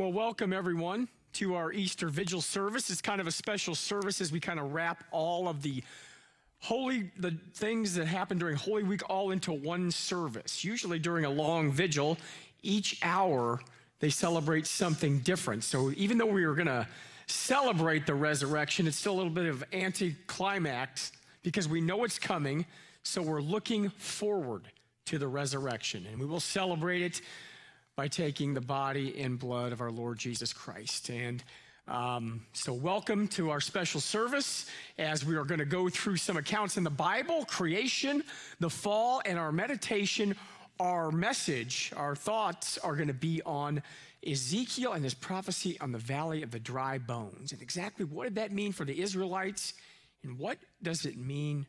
Well, welcome everyone to our Easter Vigil service. It's kind of a special service as we kind of wrap all of the holy the things that happen during Holy Week all into one service. Usually during a long vigil, each hour they celebrate something different. So even though we are going to celebrate the resurrection, it's still a little bit of anticlimax because we know it's coming. So we're looking forward to the resurrection and we will celebrate it by taking the body and blood of our Lord Jesus Christ. And um, so, welcome to our special service as we are going to go through some accounts in the Bible, creation, the fall, and our meditation. Our message, our thoughts are going to be on Ezekiel and his prophecy on the valley of the dry bones. And exactly what did that mean for the Israelites? And what does it mean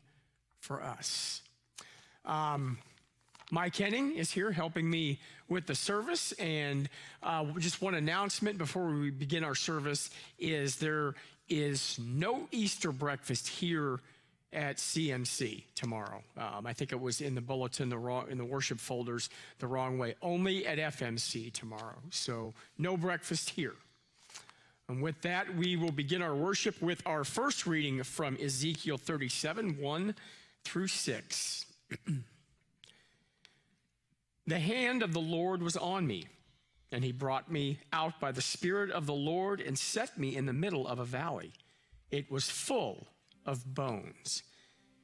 for us? Um, Mike Henning is here helping me with the service. And uh, just one announcement before we begin our service is there is no Easter breakfast here at CMC tomorrow. Um, I think it was in the bulletin, the wrong in the worship folders, the wrong way. Only at FMC tomorrow. So no breakfast here. And with that, we will begin our worship with our first reading from Ezekiel 37, 1 through 6. The hand of the Lord was on me, and he brought me out by the Spirit of the Lord and set me in the middle of a valley. It was full of bones.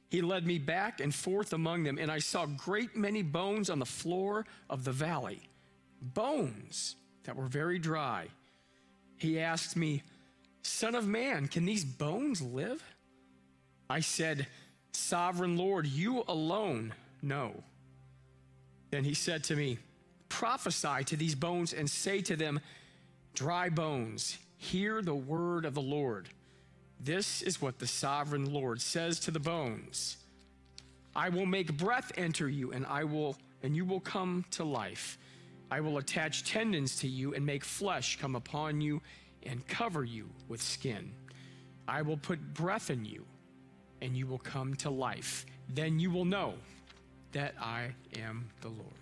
He led me back and forth among them, and I saw great many bones on the floor of the valley, bones that were very dry. He asked me, Son of man, can these bones live? I said, Sovereign Lord, you alone know. Then he said to me, Prophesy to these bones and say to them, Dry bones, hear the word of the Lord. This is what the sovereign Lord says to the bones I will make breath enter you, and I will and you will come to life. I will attach tendons to you and make flesh come upon you and cover you with skin. I will put breath in you, and you will come to life. Then you will know that I am the Lord.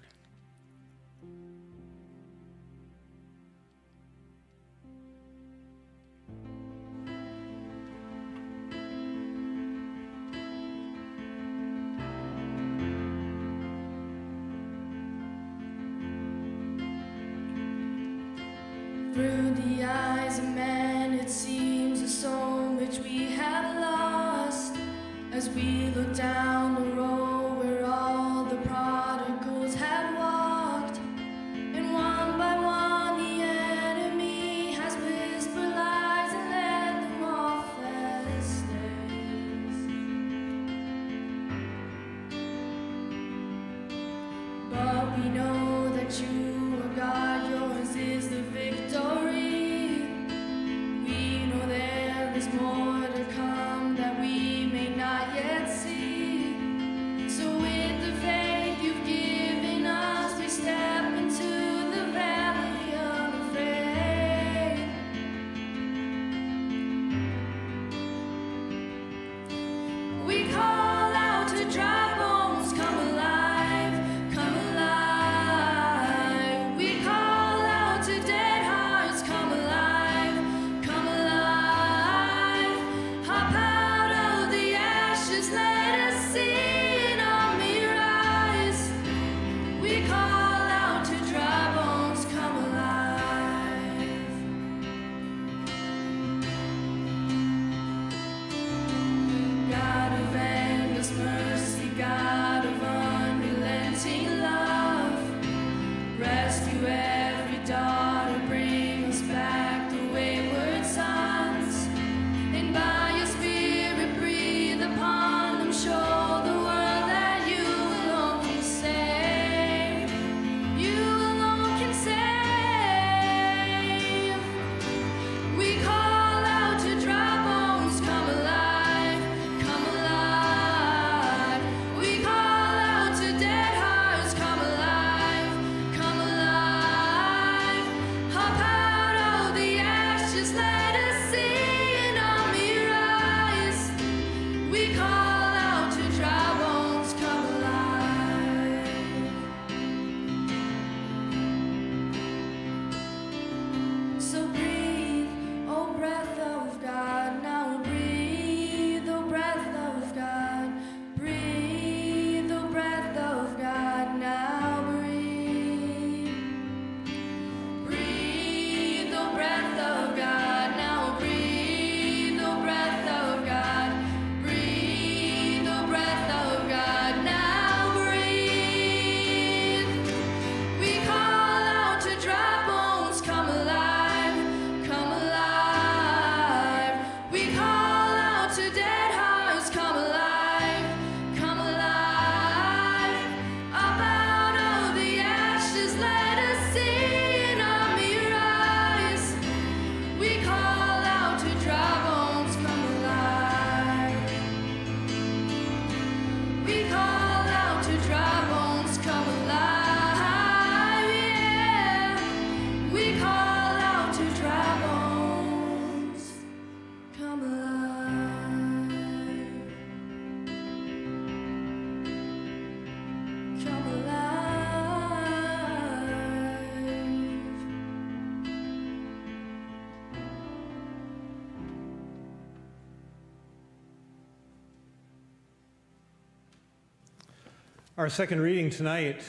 Our second reading tonight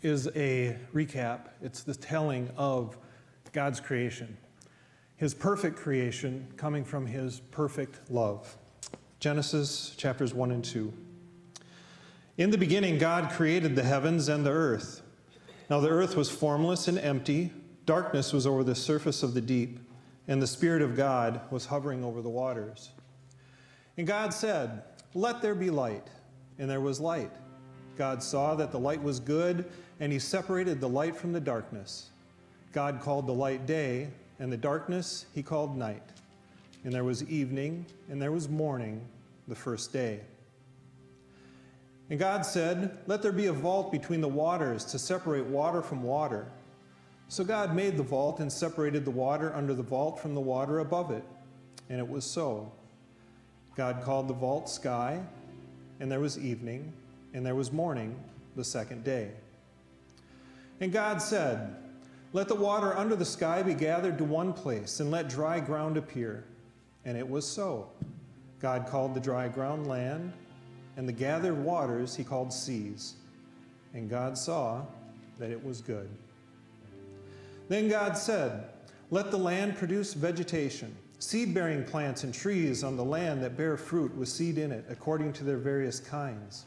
is a recap. It's the telling of God's creation, His perfect creation coming from His perfect love. Genesis chapters 1 and 2. In the beginning, God created the heavens and the earth. Now the earth was formless and empty, darkness was over the surface of the deep, and the Spirit of God was hovering over the waters. And God said, Let there be light, and there was light. God saw that the light was good, and he separated the light from the darkness. God called the light day, and the darkness he called night. And there was evening, and there was morning, the first day. And God said, Let there be a vault between the waters to separate water from water. So God made the vault and separated the water under the vault from the water above it. And it was so. God called the vault sky, and there was evening and there was morning the second day. And God said, Let the water under the sky be gathered to one place, and let dry ground appear. And it was so. God called the dry ground land, and the gathered waters he called seas. And God saw that it was good. Then God said, Let the land produce vegetation, seed bearing plants and trees on the land that bear fruit with seed in it, according to their various kinds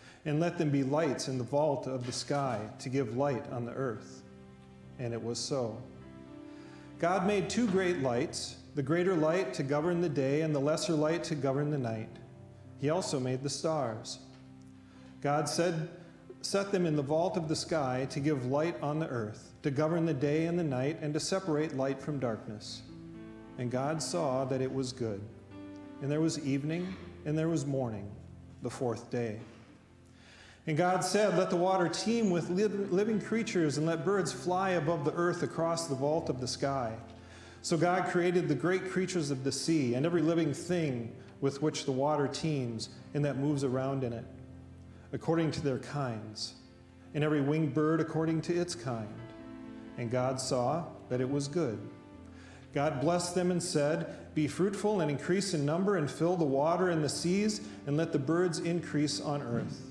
and let them be lights in the vault of the sky to give light on the earth. And it was so. God made two great lights, the greater light to govern the day, and the lesser light to govern the night. He also made the stars. God said, Set them in the vault of the sky to give light on the earth, to govern the day and the night, and to separate light from darkness. And God saw that it was good. And there was evening, and there was morning, the fourth day. And God said, Let the water teem with living creatures, and let birds fly above the earth across the vault of the sky. So God created the great creatures of the sea, and every living thing with which the water teems and that moves around in it, according to their kinds, and every winged bird according to its kind. And God saw that it was good. God blessed them and said, Be fruitful and increase in number, and fill the water and the seas, and let the birds increase on earth.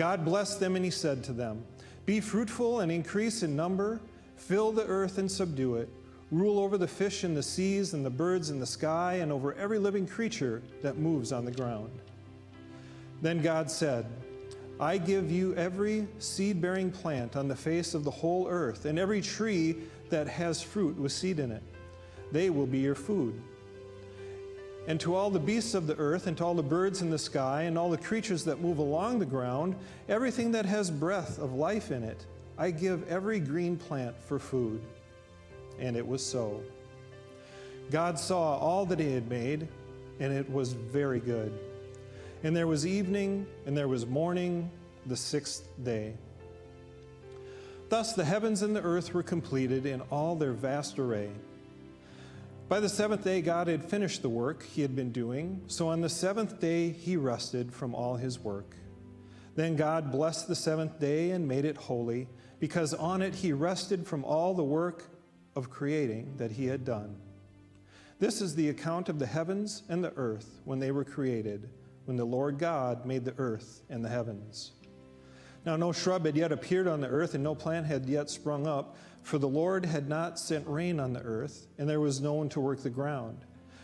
God blessed them, and he said to them, Be fruitful and increase in number, fill the earth and subdue it, rule over the fish in the seas and the birds in the sky, and over every living creature that moves on the ground. Then God said, I give you every seed bearing plant on the face of the whole earth, and every tree that has fruit with seed in it. They will be your food and to all the beasts of the earth, and to all the birds in the sky, and all the creatures that move along the ground, everything that has breath of life in it, I give every green plant for food. And it was so. God saw all that He had made, and it was very good. And there was evening, and there was morning, the sixth day. Thus the heavens and the earth were completed in all their vast array. By the seventh day, God had finished the work he had been doing, so on the seventh day, he rested from all his work. Then God blessed the seventh day and made it holy, because on it he rested from all the work of creating that he had done. This is the account of the heavens and the earth when they were created, when the Lord God made the earth and the heavens. Now, no shrub had yet appeared on the earth, and no plant had yet sprung up, for the Lord had not sent rain on the earth, and there was no one to work the ground.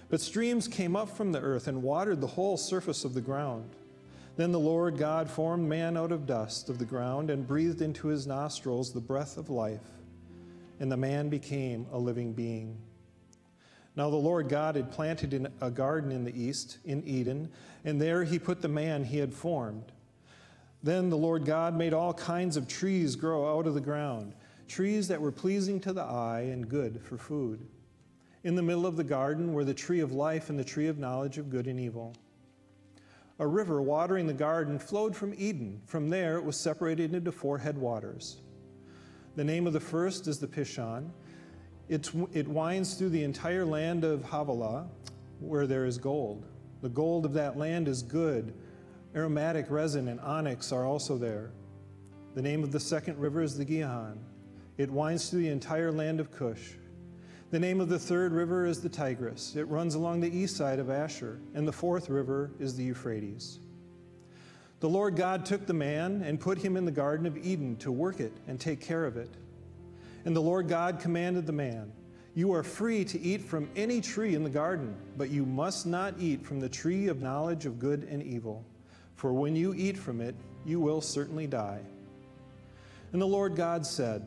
But streams came up from the earth and watered the whole surface of the ground. Then the Lord God formed man out of dust of the ground and breathed into his nostrils the breath of life, and the man became a living being. Now the Lord God had planted a garden in the east, in Eden, and there he put the man he had formed. Then the Lord God made all kinds of trees grow out of the ground, trees that were pleasing to the eye and good for food. In the middle of the garden were the tree of life and the tree of knowledge of good and evil. A river watering the garden flowed from Eden. From there, it was separated into four headwaters. The name of the first is the Pishon. It's, it winds through the entire land of Havilah, where there is gold. The gold of that land is good. Aromatic resin and onyx are also there. The name of the second river is the Gihon. It winds through the entire land of Cush. The name of the third river is the Tigris. It runs along the east side of Ashur, and the fourth river is the Euphrates. The Lord God took the man and put him in the Garden of Eden to work it and take care of it. And the Lord God commanded the man, You are free to eat from any tree in the garden, but you must not eat from the tree of knowledge of good and evil, for when you eat from it, you will certainly die. And the Lord God said,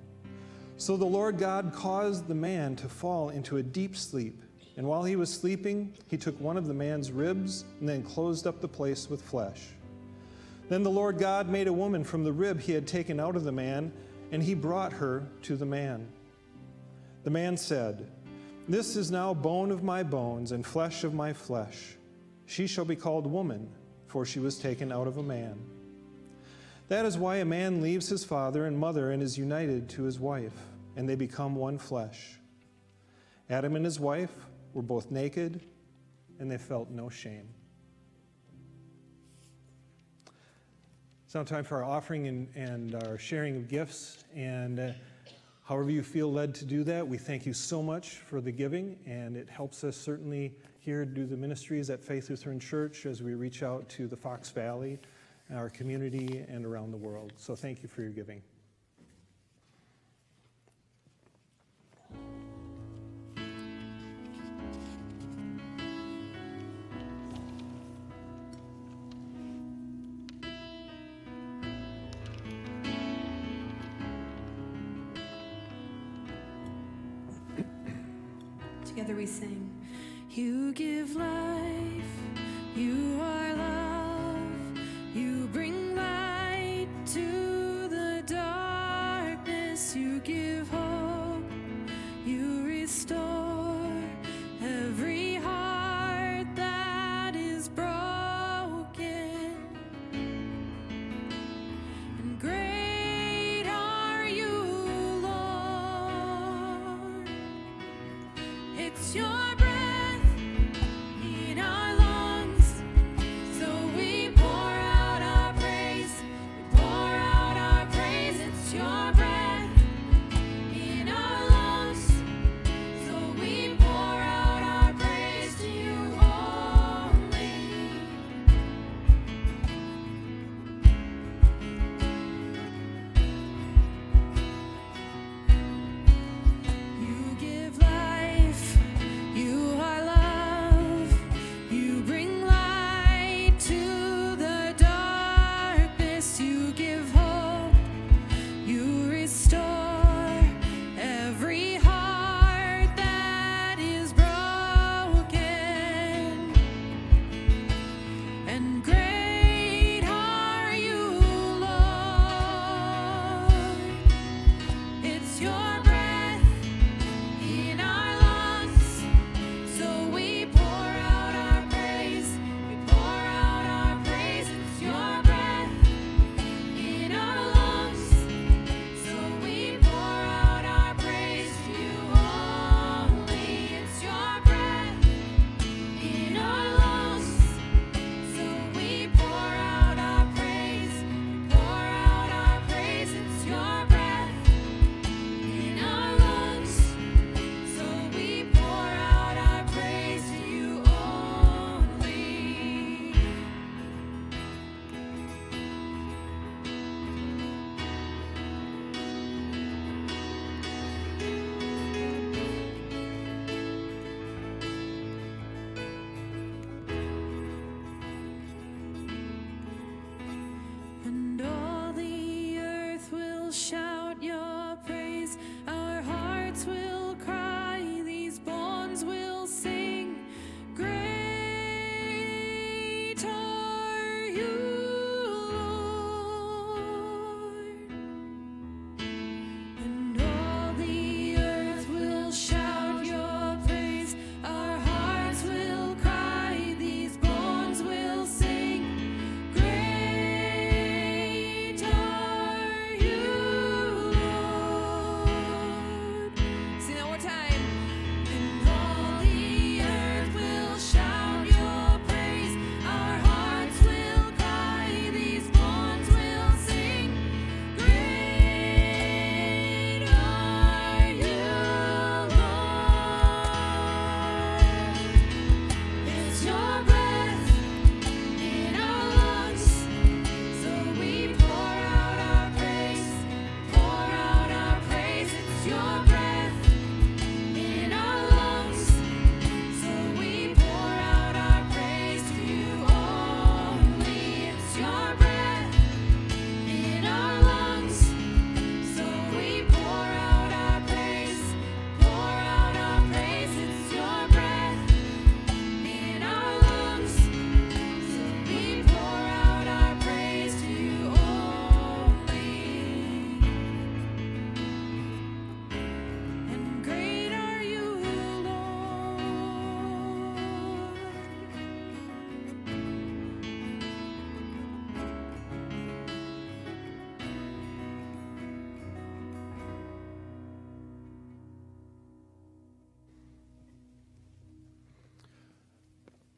So the Lord God caused the man to fall into a deep sleep. And while he was sleeping, he took one of the man's ribs and then closed up the place with flesh. Then the Lord God made a woman from the rib he had taken out of the man, and he brought her to the man. The man said, This is now bone of my bones and flesh of my flesh. She shall be called woman, for she was taken out of a man. That is why a man leaves his father and mother and is united to his wife, and they become one flesh. Adam and his wife were both naked and they felt no shame. It's now time for our offering and, and our sharing of gifts. And uh, however you feel led to do that, we thank you so much for the giving. And it helps us certainly here do the ministries at Faith Lutheran Church as we reach out to the Fox Valley, our community, and around the world. So thank you for your giving. Together we sing, You give life, you are love,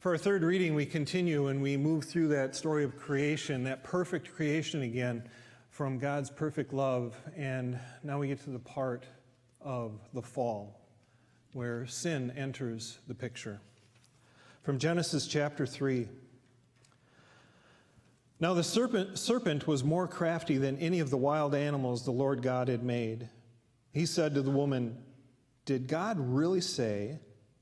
For our third reading, we continue and we move through that story of creation, that perfect creation again from God's perfect love. And now we get to the part of the fall where sin enters the picture. From Genesis chapter 3. Now the serpent, serpent was more crafty than any of the wild animals the Lord God had made. He said to the woman, Did God really say,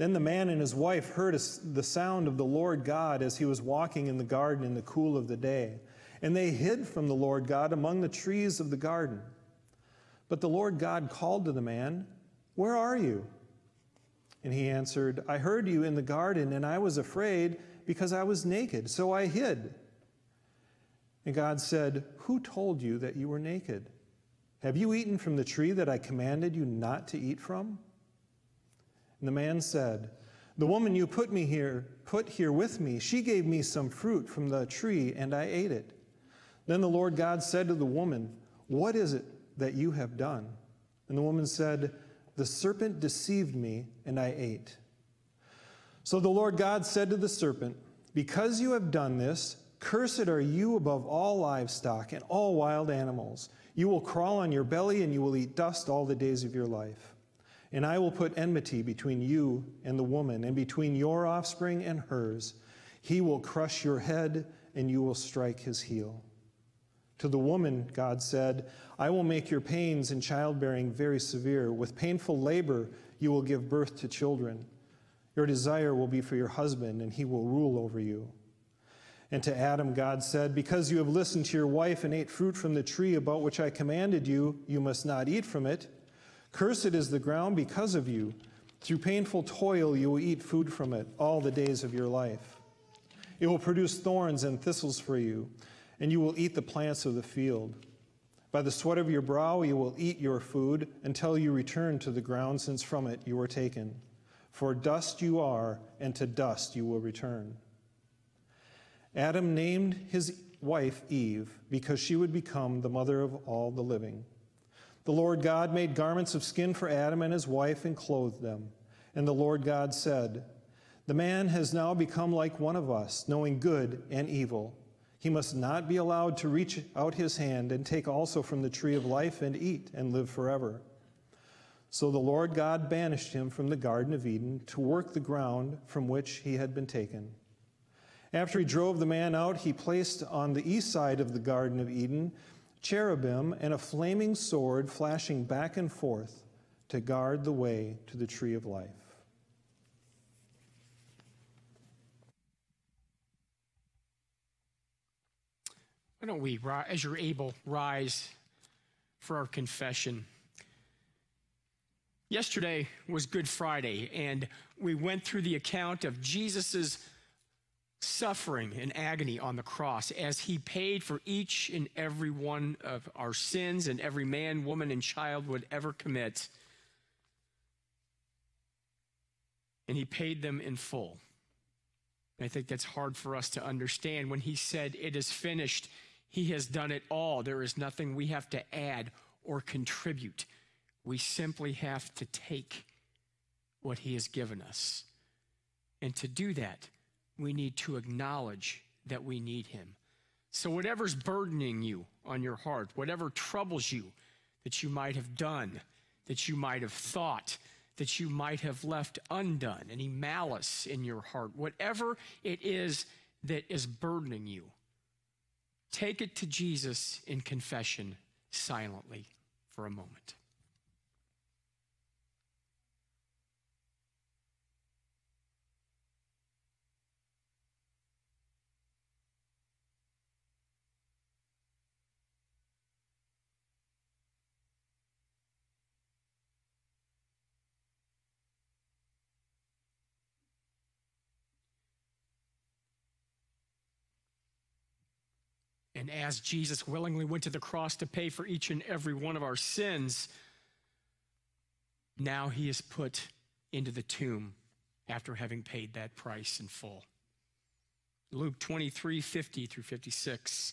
Then the man and his wife heard the sound of the Lord God as he was walking in the garden in the cool of the day. And they hid from the Lord God among the trees of the garden. But the Lord God called to the man, Where are you? And he answered, I heard you in the garden, and I was afraid because I was naked, so I hid. And God said, Who told you that you were naked? Have you eaten from the tree that I commanded you not to eat from? And the man said, The woman you put me here, put here with me, she gave me some fruit from the tree, and I ate it. Then the Lord God said to the woman, What is it that you have done? And the woman said, The serpent deceived me, and I ate. So the Lord God said to the serpent, Because you have done this, cursed are you above all livestock and all wild animals. You will crawl on your belly, and you will eat dust all the days of your life. And I will put enmity between you and the woman, and between your offspring and hers. He will crush your head, and you will strike his heel. To the woman, God said, I will make your pains in childbearing very severe. With painful labor, you will give birth to children. Your desire will be for your husband, and he will rule over you. And to Adam, God said, Because you have listened to your wife and ate fruit from the tree about which I commanded you, you must not eat from it. Cursed is the ground because of you. Through painful toil, you will eat food from it all the days of your life. It will produce thorns and thistles for you, and you will eat the plants of the field. By the sweat of your brow, you will eat your food until you return to the ground, since from it you were taken. For dust you are, and to dust you will return. Adam named his wife Eve because she would become the mother of all the living. The Lord God made garments of skin for Adam and his wife and clothed them. And the Lord God said, The man has now become like one of us, knowing good and evil. He must not be allowed to reach out his hand and take also from the tree of life and eat and live forever. So the Lord God banished him from the Garden of Eden to work the ground from which he had been taken. After he drove the man out, he placed on the east side of the Garden of Eden cherubim and a flaming sword flashing back and forth to guard the way to the tree of life. Why don't we, as you're able, rise for our confession? Yesterday was Good Friday, and we went through the account of Jesus' suffering and agony on the cross as he paid for each and every one of our sins and every man, woman, and child would ever commit. And he paid them in full. And I think that's hard for us to understand. When he said, It is finished, he has done it all. There is nothing we have to add or contribute. We simply have to take what he has given us. And to do that, we need to acknowledge that we need him. So, whatever's burdening you on your heart, whatever troubles you that you might have done, that you might have thought, that you might have left undone, any malice in your heart, whatever it is that is burdening you, take it to Jesus in confession silently for a moment. As Jesus willingly went to the cross to pay for each and every one of our sins, now he is put into the tomb after having paid that price in full. Luke 23 50 through 56.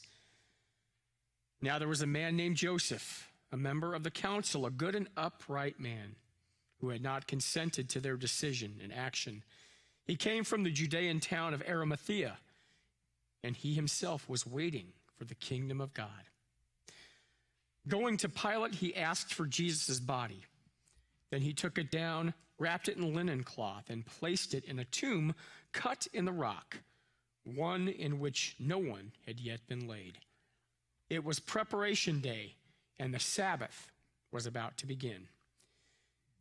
Now there was a man named Joseph, a member of the council, a good and upright man, who had not consented to their decision and action. He came from the Judean town of Arimathea, and he himself was waiting for the kingdom of God. Going to Pilate, he asked for Jesus' body. Then he took it down, wrapped it in linen cloth, and placed it in a tomb cut in the rock, one in which no one had yet been laid. It was preparation day, and the Sabbath was about to begin.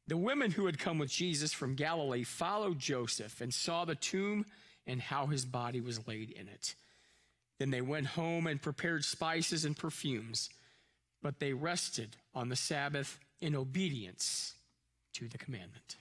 The women who had come with Jesus from Galilee followed Joseph and saw the tomb and how his body was laid in it. Then they went home and prepared spices and perfumes, but they rested on the Sabbath in obedience to the commandment.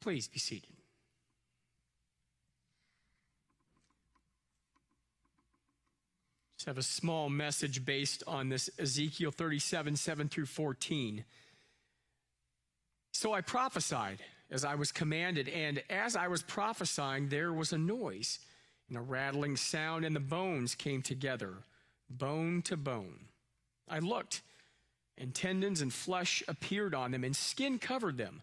Please be seated. Just have a small message based on this Ezekiel 37 7 through 14. So I prophesied as I was commanded, and as I was prophesying, there was a noise, and a rattling sound, and the bones came together, bone to bone. I looked, and tendons and flesh appeared on them, and skin covered them,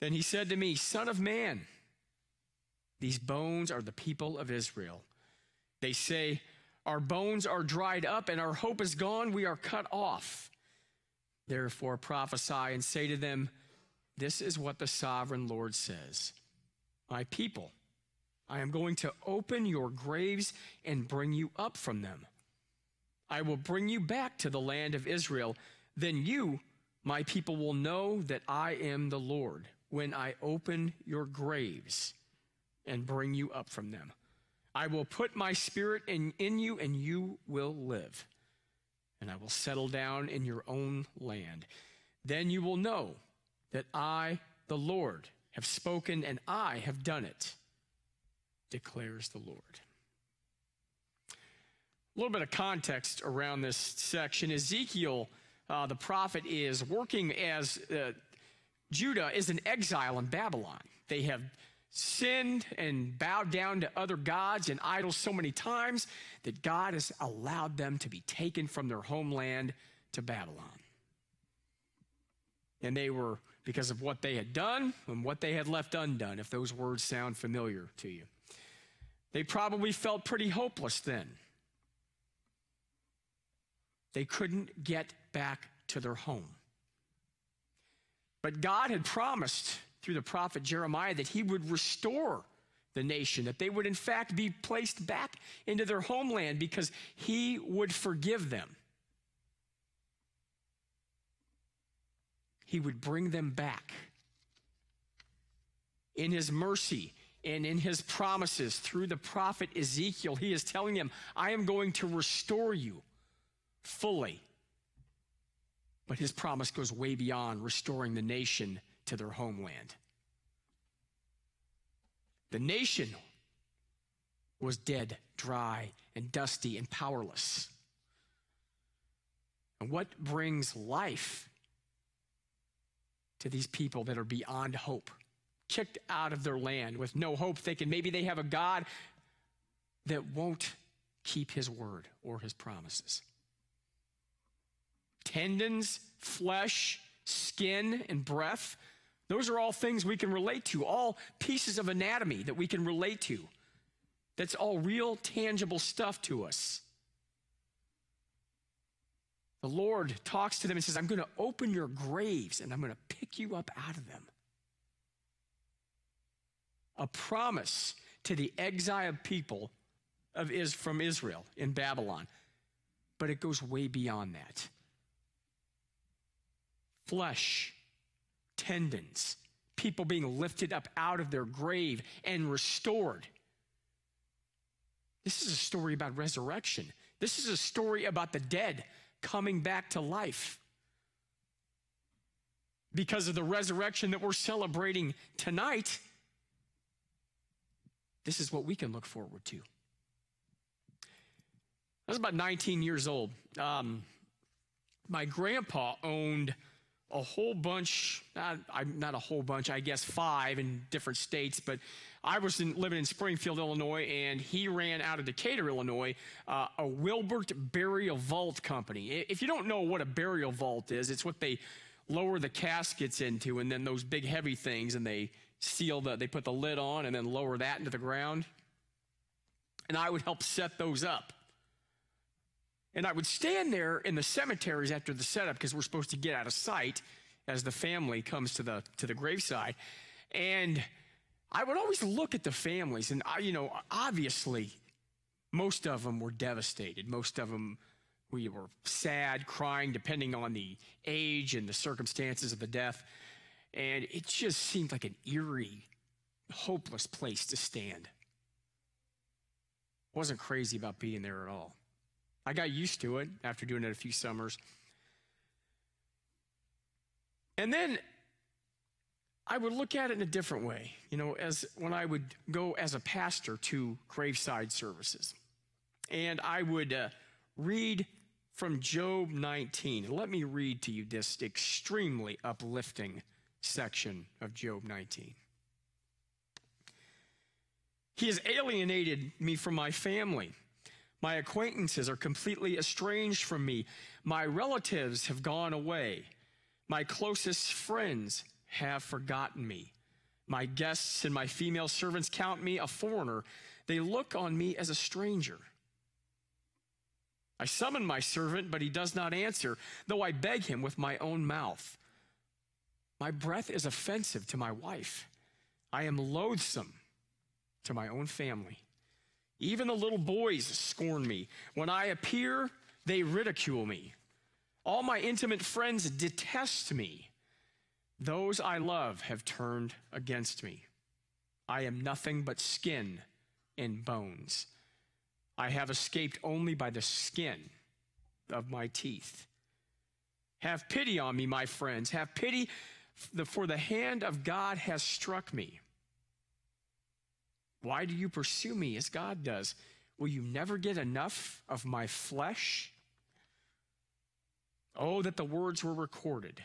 Then he said to me, Son of man, these bones are the people of Israel. They say, Our bones are dried up, and our hope is gone. We are cut off. Therefore prophesy and say to them, This is what the sovereign Lord says My people, I am going to open your graves and bring you up from them. I will bring you back to the land of Israel. Then you, my people, will know that I am the Lord when I open your graves and bring you up from them. I will put my spirit in, in you, and you will live. And I will settle down in your own land. Then you will know that I, the Lord, have spoken, and I have done it, declares the Lord. A little bit of context around this section. Ezekiel, uh, the prophet, is working as uh, Judah is in exile in Babylon. They have sinned and bowed down to other gods and idols so many times that God has allowed them to be taken from their homeland to Babylon. And they were, because of what they had done and what they had left undone, if those words sound familiar to you. They probably felt pretty hopeless then. They couldn't get back to their home. But God had promised through the prophet Jeremiah that he would restore the nation, that they would in fact be placed back into their homeland because he would forgive them. He would bring them back. In his mercy and in his promises through the prophet Ezekiel, he is telling them, I am going to restore you fully. But his promise goes way beyond restoring the nation to their homeland. The nation was dead, dry, and dusty, and powerless. And what brings life to these people that are beyond hope, kicked out of their land with no hope, thinking maybe they have a God that won't keep his word or his promises? Tendons, flesh, skin, and breath those are all things we can relate to, all pieces of anatomy that we can relate to. That's all real, tangible stuff to us. The Lord talks to them and says, I'm going to open your graves and I'm going to pick you up out of them. A promise to the exiled people of is from Israel in Babylon. But it goes way beyond that. Flesh tendons, people being lifted up out of their grave and restored. This is a story about resurrection. This is a story about the dead coming back to life. Because of the resurrection that we're celebrating tonight, this is what we can look forward to. I was about 19 years old. Um, my grandpa owned a whole bunch, not, not, a whole bunch, I guess five in different states, but I was in, living in Springfield, Illinois, and he ran out of Decatur, Illinois, uh, a Wilbert Burial Vault Company. If you don't know what a burial vault is, it's what they lower the caskets into, and then those big heavy things, and they seal the, they put the lid on and then lower that into the ground. And I would help set those up. And I would stand there in the cemeteries after the setup because we're supposed to get out of sight as the family comes to the to the graveside. And I would always look at the families, and I, you know, obviously, most of them were devastated. Most of them, we were sad, crying, depending on the age and the circumstances of the death. And it just seemed like an eerie, hopeless place to stand. Wasn't crazy about being there at all. I got used to it after doing it a few summers. And then I would look at it in a different way, you know, as when I would go as a pastor to graveside services. And I would uh, read from Job 19. Let me read to you this extremely uplifting section of Job 19. He has alienated me from my family. My acquaintances are completely estranged from me. My relatives have gone away. My closest friends have forgotten me. My guests and my female servants count me a foreigner. They look on me as a stranger. I summon my servant, but he does not answer, though I beg him with my own mouth. My breath is offensive to my wife. I am loathsome to my own family. Even the little boys scorn me. When I appear, they ridicule me. All my intimate friends detest me. Those I love have turned against me. I am nothing but skin and bones. I have escaped only by the skin of my teeth. Have pity on me, my friends. Have pity, for the hand of God has struck me. Why do you pursue me as God does? Will you never get enough of my flesh? Oh, that the words were recorded,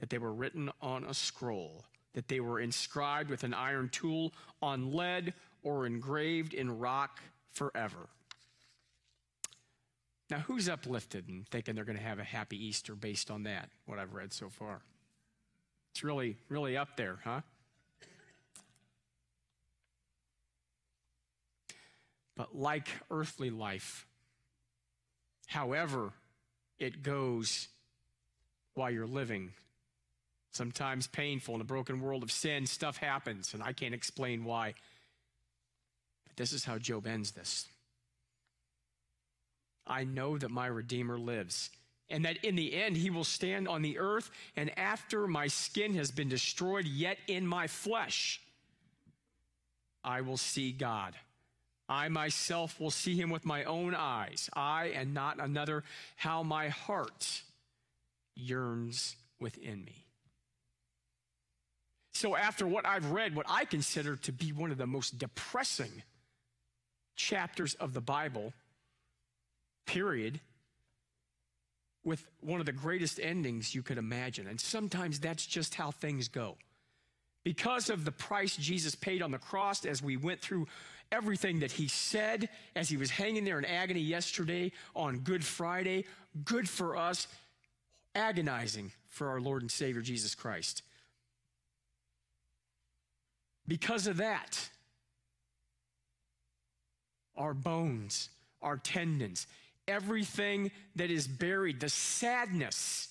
that they were written on a scroll, that they were inscribed with an iron tool on lead or engraved in rock forever. Now, who's uplifted and thinking they're going to have a happy Easter based on that, what I've read so far? It's really, really up there, huh? But like earthly life, however it goes while you're living, sometimes painful in a broken world of sin, stuff happens, and I can't explain why. But this is how Job ends this. I know that my Redeemer lives, and that in the end he will stand on the earth, and after my skin has been destroyed, yet in my flesh, I will see God. I myself will see him with my own eyes, I and not another, how my heart yearns within me. So, after what I've read, what I consider to be one of the most depressing chapters of the Bible, period, with one of the greatest endings you could imagine. And sometimes that's just how things go. Because of the price Jesus paid on the cross, as we went through everything that he said as he was hanging there in agony yesterday on Good Friday, good for us, agonizing for our Lord and Savior Jesus Christ. Because of that, our bones, our tendons, everything that is buried, the sadness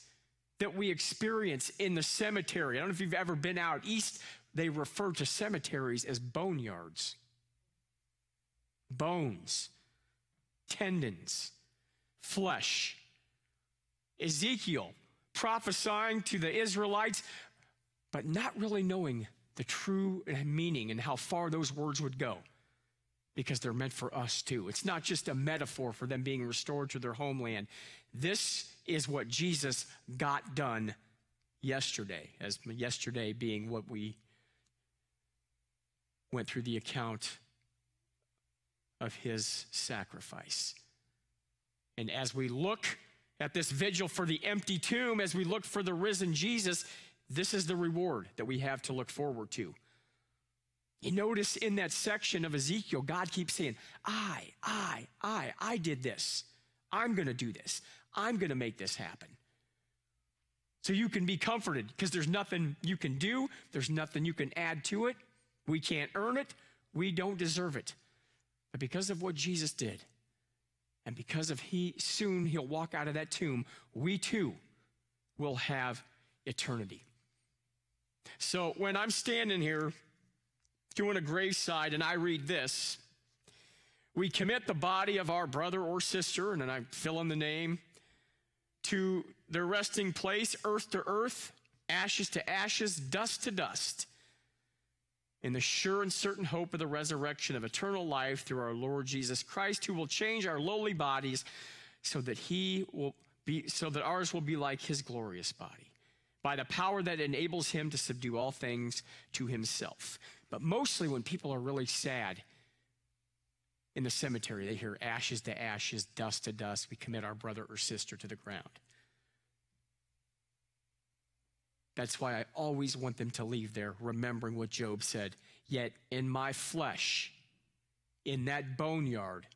that we experience in the cemetery. I don't know if you've ever been out east, they refer to cemeteries as boneyards. Bones, tendons, flesh. Ezekiel prophesying to the Israelites, but not really knowing the true meaning and how far those words would go because they're meant for us too. It's not just a metaphor for them being restored to their homeland. This is what Jesus got done yesterday, as yesterday being what we went through the account of his sacrifice. And as we look at this vigil for the empty tomb, as we look for the risen Jesus, this is the reward that we have to look forward to. You notice in that section of Ezekiel, God keeps saying, I, I, I, I did this. I'm going to do this. I'm going to make this happen. So you can be comforted because there's nothing you can do, there's nothing you can add to it. We can't earn it, we don't deserve it. But because of what Jesus did, and because of he soon he'll walk out of that tomb, we too will have eternity. So when I'm standing here doing a graveside, and I read this We commit the body of our brother or sister, and then I fill in the name, to their resting place, earth to earth, ashes to ashes, dust to dust, in the sure and certain hope of the resurrection of eternal life through our Lord Jesus Christ, who will change our lowly bodies so that he will be so that ours will be like his glorious body by the power that enables him to subdue all things to himself. But mostly when people are really sad in the cemetery, they hear ashes to ashes, dust to dust. We commit our brother or sister to the ground. That's why I always want them to leave there remembering what Job said. Yet in my flesh, in that boneyard,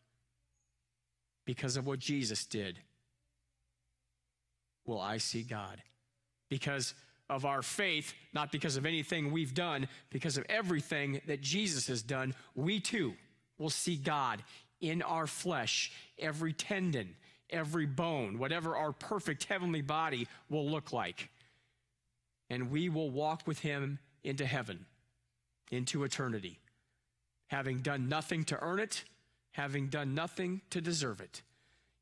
because of what Jesus did, will I see God. Because of our faith, not because of anything we've done, because of everything that Jesus has done, we too will see God in our flesh, every tendon, every bone, whatever our perfect heavenly body will look like. And we will walk with him into heaven, into eternity, having done nothing to earn it, having done nothing to deserve it.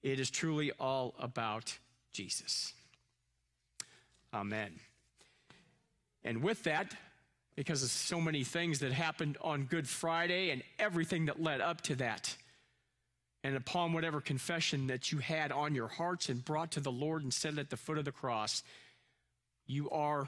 It is truly all about Jesus. Amen. And with that, because of so many things that happened on Good Friday and everything that led up to that, and upon whatever confession that you had on your hearts and brought to the Lord and said at the foot of the cross, you are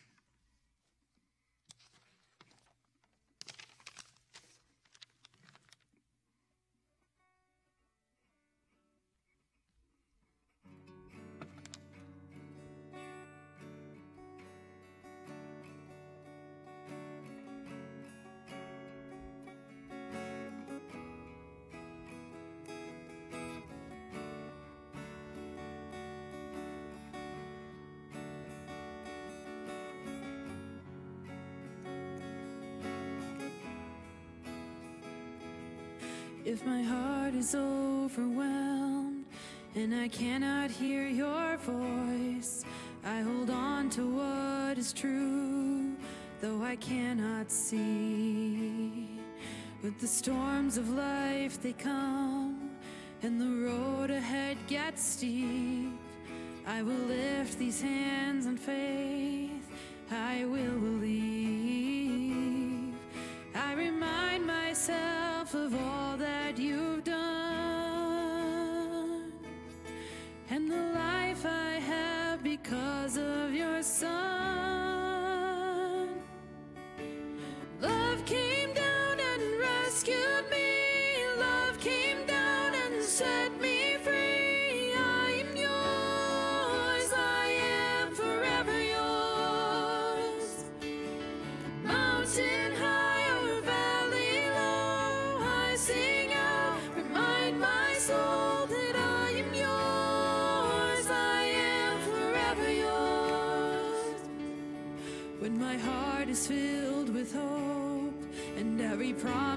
My heart is overwhelmed and I cannot hear your voice, I hold on to what is true, though I cannot see. With the storms of life, they come, and the road ahead gets steep. I will lift these hands in faith, I will believe. I remind myself of all because of your son.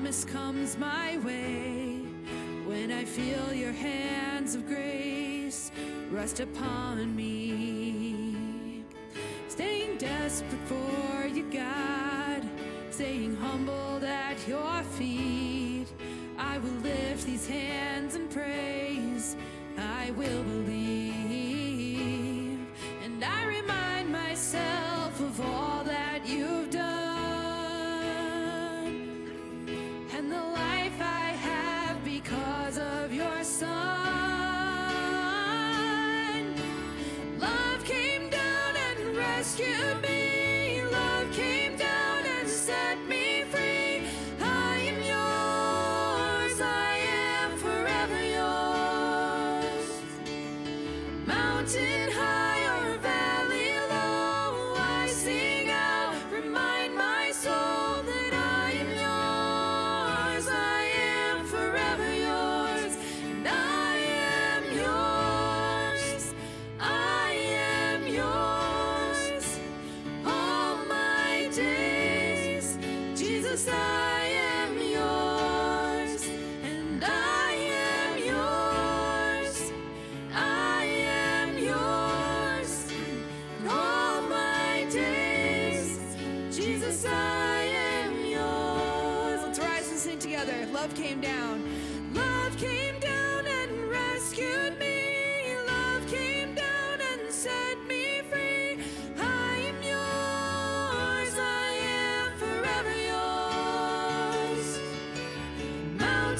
Promise comes my way, when I feel your hands of grace rest upon me, staying desperate for you, God, staying humbled at your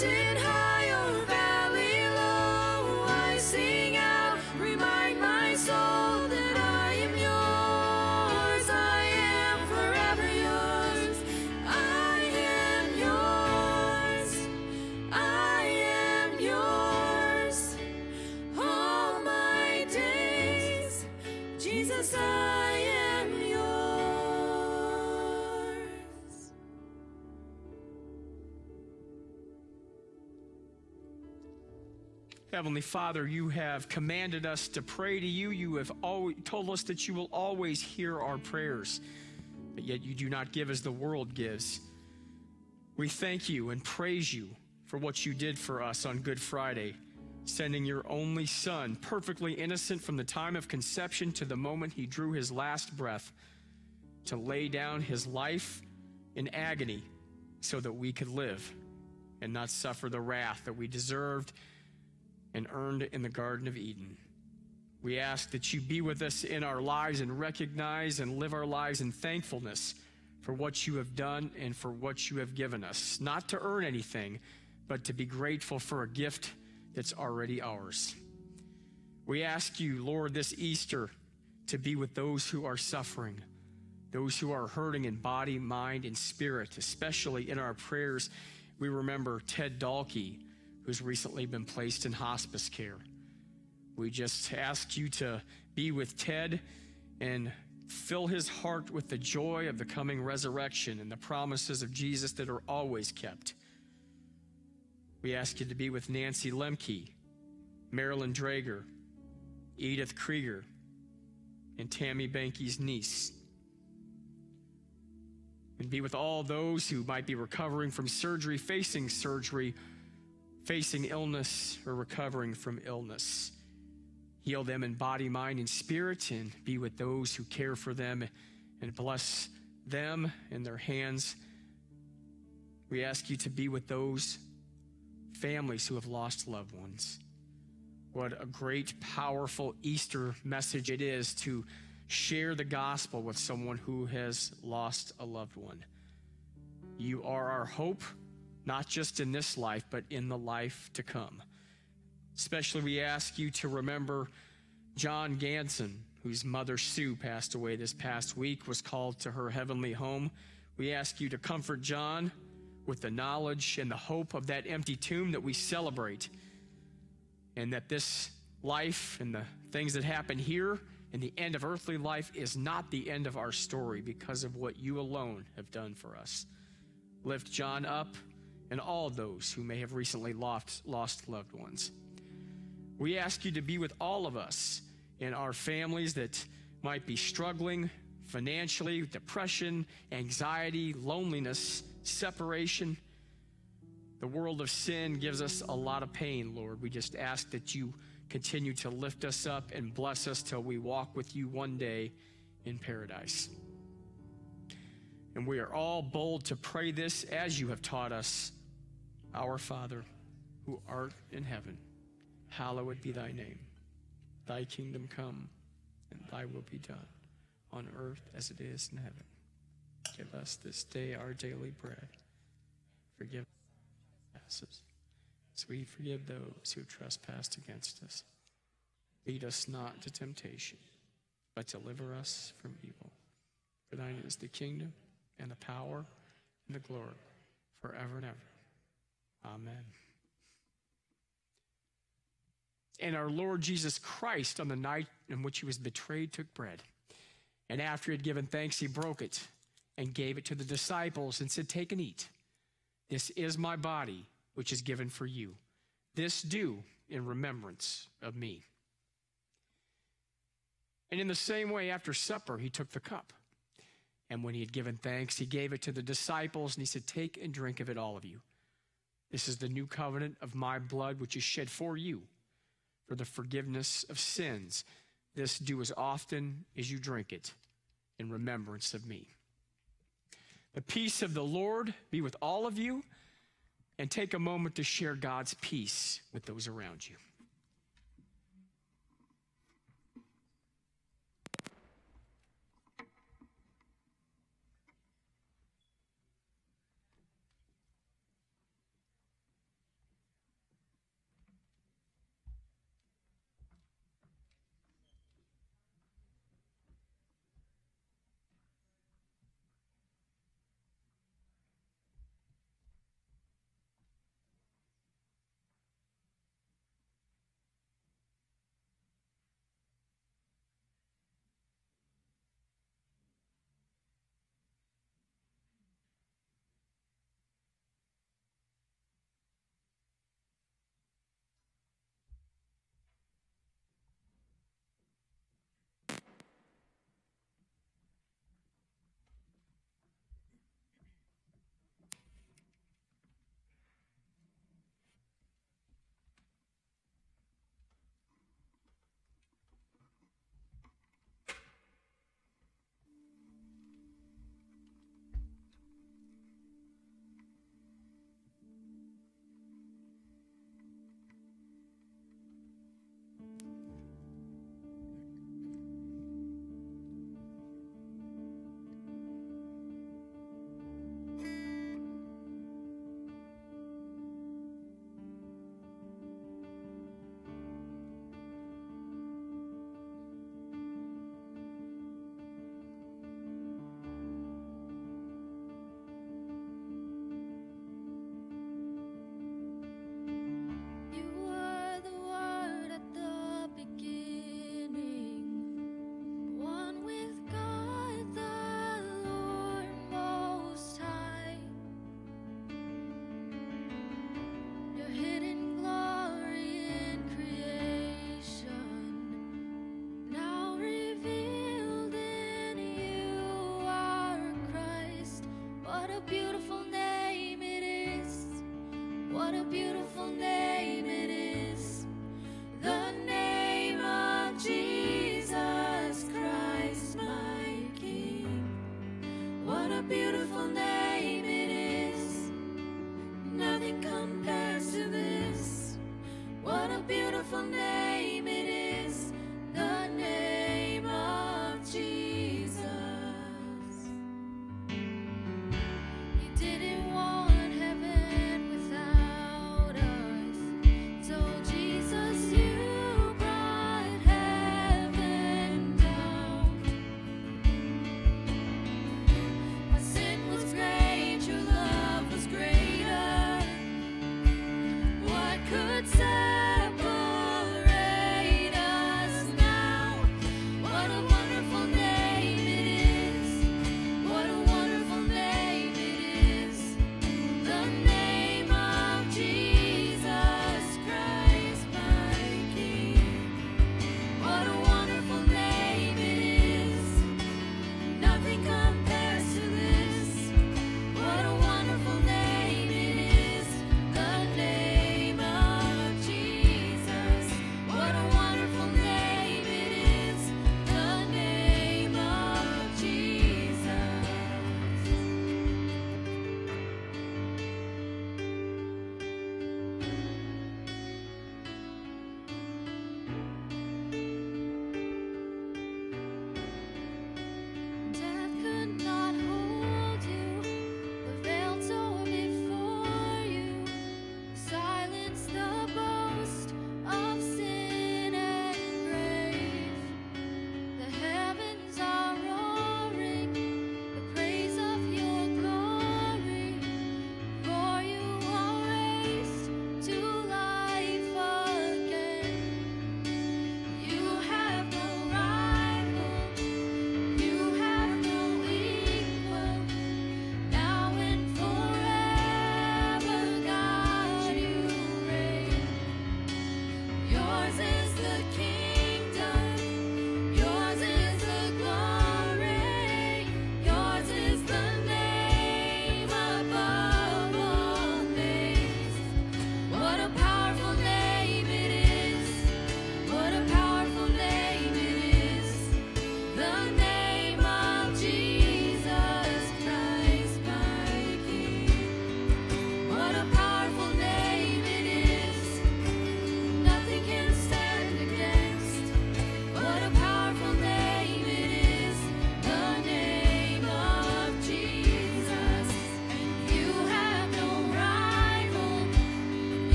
Mountain high Heavenly Father, you have commanded us to pray to you. You have always told us that you will always hear our prayers, but yet you do not give as the world gives. We thank you and praise you for what you did for us on Good Friday, sending your only Son, perfectly innocent from the time of conception to the moment he drew his last breath, to lay down his life in agony so that we could live and not suffer the wrath that we deserved and earned in the Garden of Eden. We ask that you be with us in our lives and recognize and live our lives in thankfulness for what you have done and for what you have given us, not to earn anything, but to be grateful for a gift that's already ours. We ask you, Lord, this Easter to be with those who are suffering, those who are hurting in body, mind, and spirit, especially in our prayers. We remember Ted Dalkey, who's recently been placed in hospice care. We just ask you to be with Ted and fill his heart with the joy of the coming resurrection and the promises of Jesus that are always kept. We ask you to be with Nancy Lemke, Marilyn Drager, Edith Krieger, and Tammy Banky's niece. And be with all those who might be recovering from surgery, facing surgery, facing illness, or recovering from illness. Heal them in body, mind, and spirit, and be with those who care for them and bless them and their hands. We ask you to be with those families who have lost loved ones. What a great, powerful Easter message it is to share the gospel with someone who has lost a loved one. You are our hope, not just in this life, but in the life to come. Especially, we ask you to remember John Ganson, whose mother Sue passed away this past week, was called to her heavenly home. We ask you to comfort John with the knowledge and the hope of that empty tomb that we celebrate, and that this life and the things that happen here and the end of earthly life is not the end of our story because of what you alone have done for us. Lift John up and all those who may have recently lost, lost loved ones. We ask you to be with all of us and our families that might be struggling financially, depression, anxiety, loneliness, separation. The world of sin gives us a lot of pain, Lord. We just ask that you continue to lift us up and bless us till we walk with you one day in paradise. And we are all bold to pray this as you have taught us Our Father, who art in heaven, hallowed be thy name. Thy kingdom come, and thy will be done, on earth as it is in heaven. Give us this day our daily bread. Forgive us our trespasses, as we forgive those who trespass against us. Lead us not to temptation, but deliver us from evil. For thine is the kingdom, and the power, and the glory, forever and ever. Amen. And our Lord Jesus Christ, on the night in which he was betrayed, took bread. And after he had given thanks, he broke it and gave it to the disciples and said, Take and eat. This is my body, which is given for you. This do in remembrance of me. And in the same way, after supper, he took the cup. And when he had given thanks, he gave it to the disciples, and he said, Take and drink of it, all of you. This is the new covenant of my blood, which is shed for you for the forgiveness of sins. This do as often as you drink it in remembrance of me. The peace of the Lord be with all of you. and take a moment to share God's peace with those around you.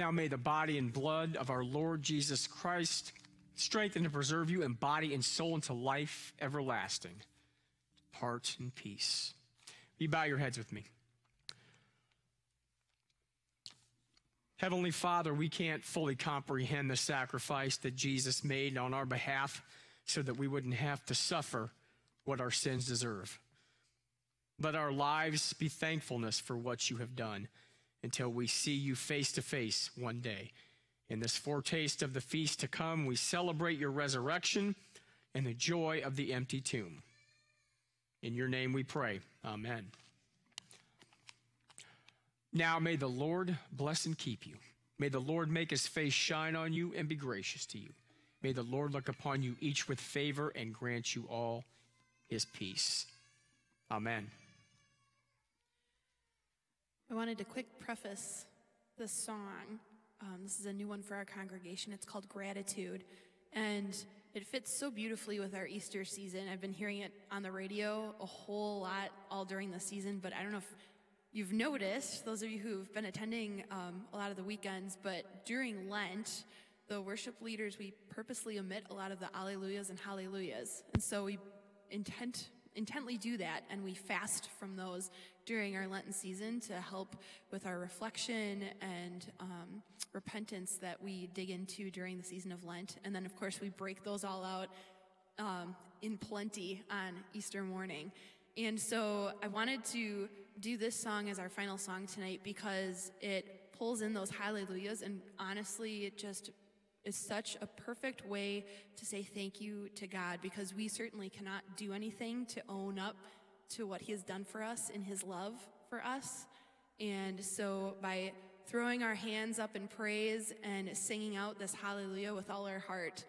Now may the body and blood of our Lord Jesus Christ strengthen and preserve you in body and soul into life everlasting. Depart in peace. You bow your heads with me. Heavenly Father, we can't fully comprehend the sacrifice that Jesus made on our behalf so that we wouldn't have to suffer what our sins deserve. Let our lives be thankfulness for what you have done until we see you face to face one day. In this foretaste of the feast to come, we celebrate your resurrection and the joy of the empty tomb. In your name we pray. Amen. Now may the Lord bless and keep you. May the Lord make his face shine on you and be gracious to you. May the Lord look upon you each with favor and grant you all his peace. Amen. I wanted to quick preface this song. Um, this is a new one for our congregation. It's called Gratitude. And it fits so beautifully with our Easter season. I've been hearing it on the radio a whole lot all during the season, but I don't know if you've noticed, those of you who've been attending um, a lot of the weekends, but during Lent, the worship leaders, we purposely omit a lot of the alleluias and hallelujahs. And so we intent, intently do that, and we fast from those during our Lenten season to help with our reflection and um, repentance that we dig into during the season of Lent. And then, of course, we break those all out um, in plenty on Easter morning. And so I wanted to do this song as our final song tonight because it pulls in those hallelujahs, and honestly, it just is such a perfect way to say thank you to God because we certainly cannot do anything to own up to what He has done for us in His love for us. And so by throwing our hands up in praise and singing out this hallelujah with all our heart,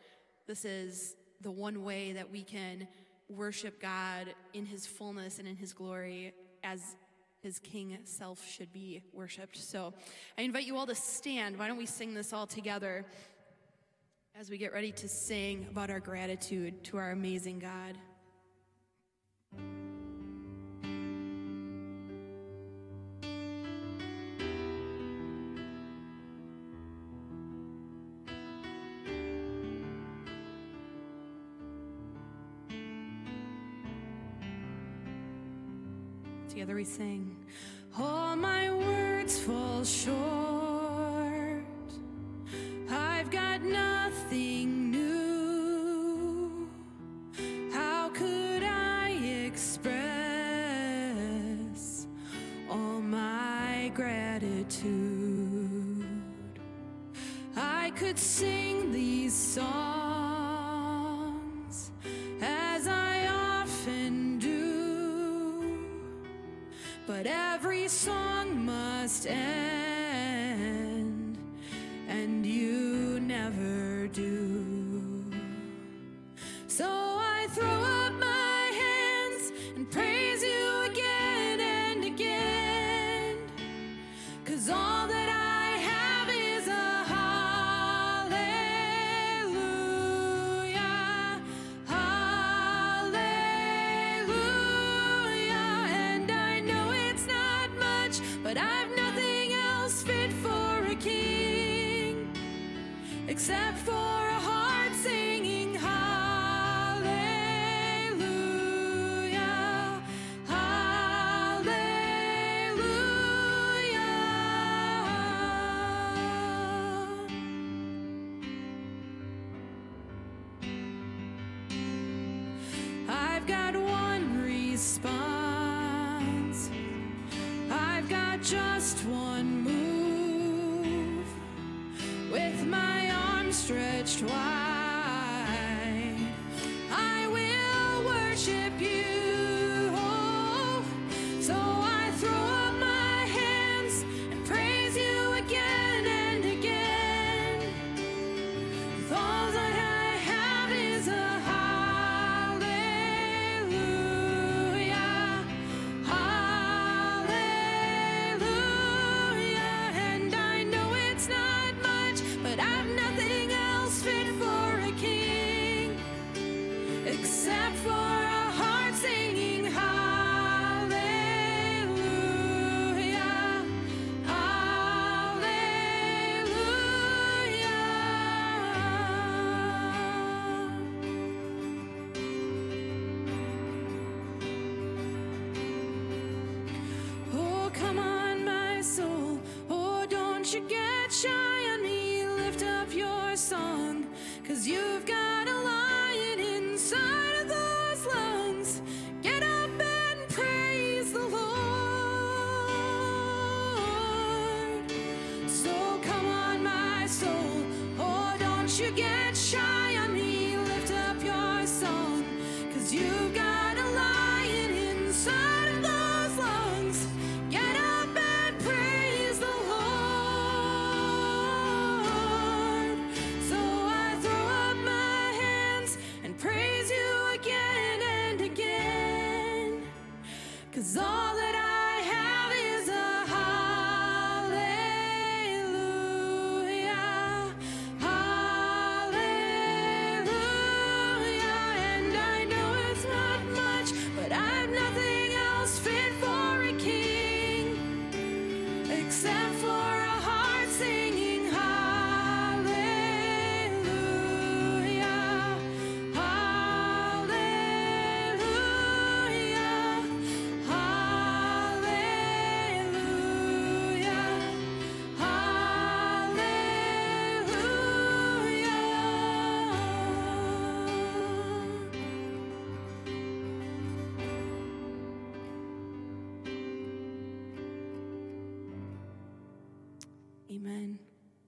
this is the one way that we can worship God in His fullness and in His glory as his king self should be worshiped. So I invite you all to stand. Why don't we sing this all together as we get ready to sing about our gratitude to our amazing God? Together we sing. All my words fall short. Nothing new. How could I express all my gratitude? I could sing these songs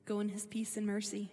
Go in his peace and mercy.